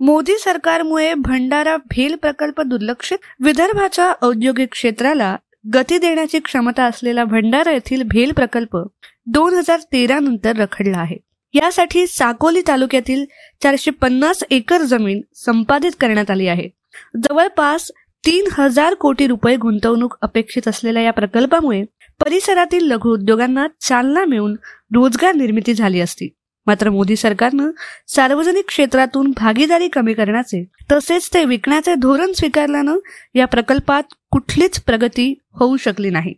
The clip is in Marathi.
मोदी सरकारमुळे भंडारा भेल प्रकल्प दुर्लक्षित विदर्भाच्या औद्योगिक क्षेत्राला गती देण्याची क्षमता असलेला भंडारा येथील भेल प्रकल्प दोन हजार तेरा नंतर रखडला आहे. यासाठी साकोली तालुक्यातील चारशे पन्नास एकर जमीन संपादित करण्यात आली आहे. जवळपास तीन हजार कोटी रुपये गुंतवणूक अपेक्षित असलेल्या या प्रकल्पामुळे परिसरातील लघु उद्योगांना चालना मिळून रोजगार निर्मिती झाली असती. मात्र मोदी सरकारनं सार्वजनिक क्षेत्रातून भागीदारी कमी करण्याचे तसेच ते विकण्याचे धोरण स्वीकारल्यानं या प्रकल्पात कुठलीच प्रगती होऊ शकली नाही.